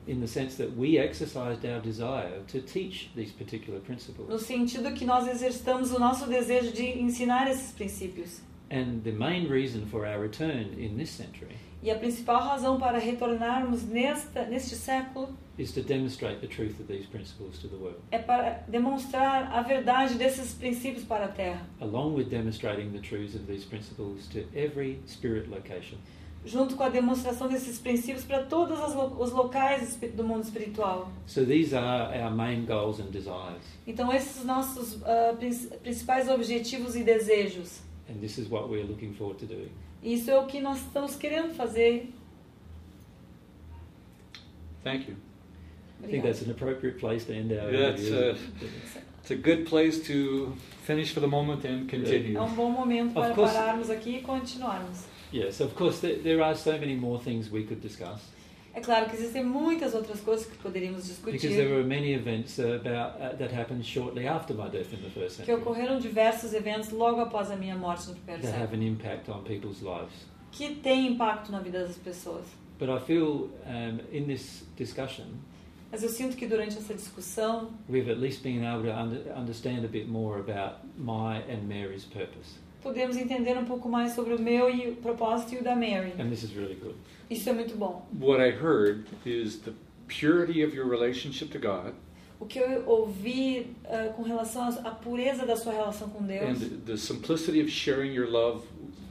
in the sense that we exercised our desire to teach these particular principles. No sentido que nós exercitamos o nosso desejo de ensinar esses princípios. And the main reason for our return in this century E a principal razão para retornarmos nesta, neste século is to demonstrate the truth of these principles to the world, é para demonstrar a verdade desses princípios para a Terra, along with demonstrating the truths of these principles to every spirit location. Junto com a demonstração desses princípios para todos os lo- os locais do mundo espiritual. So these are our main goals and desires, Então, esses nossos prin- principais objetivos e desejos. and this is what we're looking forward to doing. Isso é o que nós estamos querendo fazer. Thank you. I think that's an appropriate place to end our That's, interview. uh, It's a good place to finish for the moment and continue. É um bom momento para course. pararmos aqui e continuarmos. Yes, of course, there, are so many more things we could discuss É claro que existem muitas outras coisas que poderíamos because there discutir, were many events about uh, that happened shortly after my death in the first que century ocorreram diversos eventos logo após a minha morte no primeiro that have século, an impact on people's lives. que têm impacto na vida das pessoas. But I feel um, in this discussion Mas eu sinto que durante essa discussão we've at least been able to under, understand a bit more about my and Mary's purpose. Podemos entender um pouco mais sobre o meu e o propósito e o da Mary. And this is really good. Isso é muito bom. What I heard is the purity of your relationship to God O que eu ouvi ah, com relação à à pureza da sua relação com Deus and the simplicity of sharing your love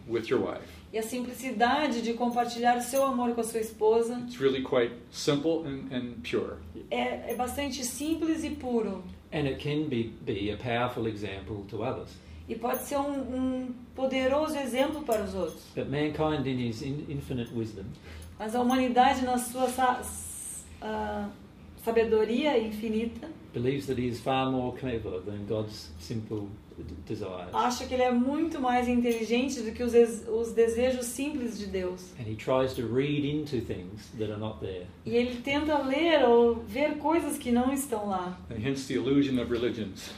with your wife. e a simplicidade de compartilhar o seu amor com a sua esposa It's really quite simple and, and pure. é, é bastante simples e puro. And it can be, be a powerful example to others. E pode ser um, um poderoso exemplo para os outros. But mankind, in his in, infinite wisdom, Mas a humanidade, na sua sa ah, sabedoria infinita, believes that he is far more clever than God's simple desires. acha que ele é muito mais inteligente do que os, os desejos simples de Deus. And he tries to read into things that are not there. E ele tenta ler ou ver coisas que não estão lá. And hence the illusion of religions.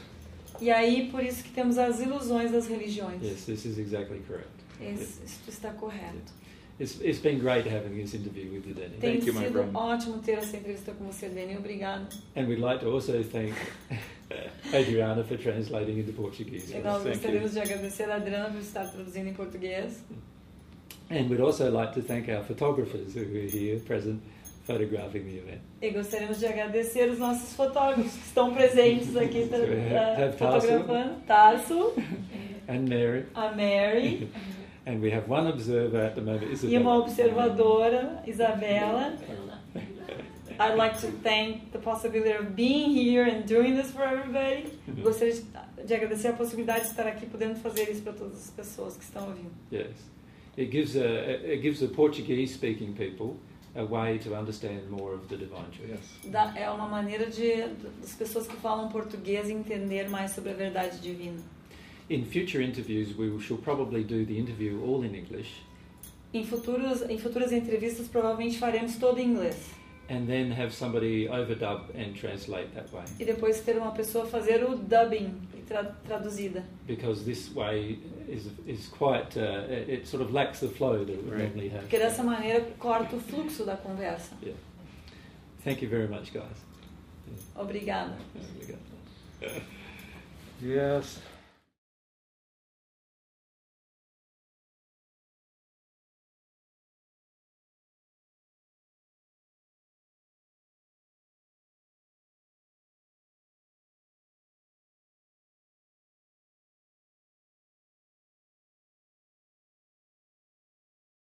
E aí, por isso que temos as ilusões das religiões. Yes, this is exactly correct. Isso, isso está correto. It's, it's been great having this interview with you, Danny. Tem Thank you, my sido friend. ótimo ter essa entrevista com você, Dani. Obrigada. And we'd like to also thank Adriana for translating into Portuguese. E nós thank gostaríamos de agradecer a Adriana por estar traduzindo em português. And we'd also like to thank our photographers who are here present photographing the event. E gostaríamos de agradecer os nossos fotógrafos que estão presentes aqui So have- tra- have Tarso. fotografando. Tarso, And Mary. a Mary And we have one observer at the moment, e uma Isabella. observadora, Isabela. I'd like to thank the possibility of being here and doing this for everybody. Gostaria de, de agradecer a possibilidade de estar aqui podendo fazer isso para todas as pessoas que estão ouvindo. Yes. It gives, a, it gives the Portuguese speaking people a way to understand more of the divine truth. Yes. Da- É uma maneira de das pessoas que falam português entender mais sobre a verdade divina. In future interviews, we shall probably do the interview all in English Em futuros em futuras entrevistas provavelmente faremos todo em inglês and then have somebody overdub and translate that way. e depois ter uma pessoa fazer o dubbing tra traduzida. Because this way is, is quite, uh, it sort of lacks the flow that Right. normally have. Porque dessa maneira corta o fluxo da conversa. Thank you very much, guys. Obrigada. Yes.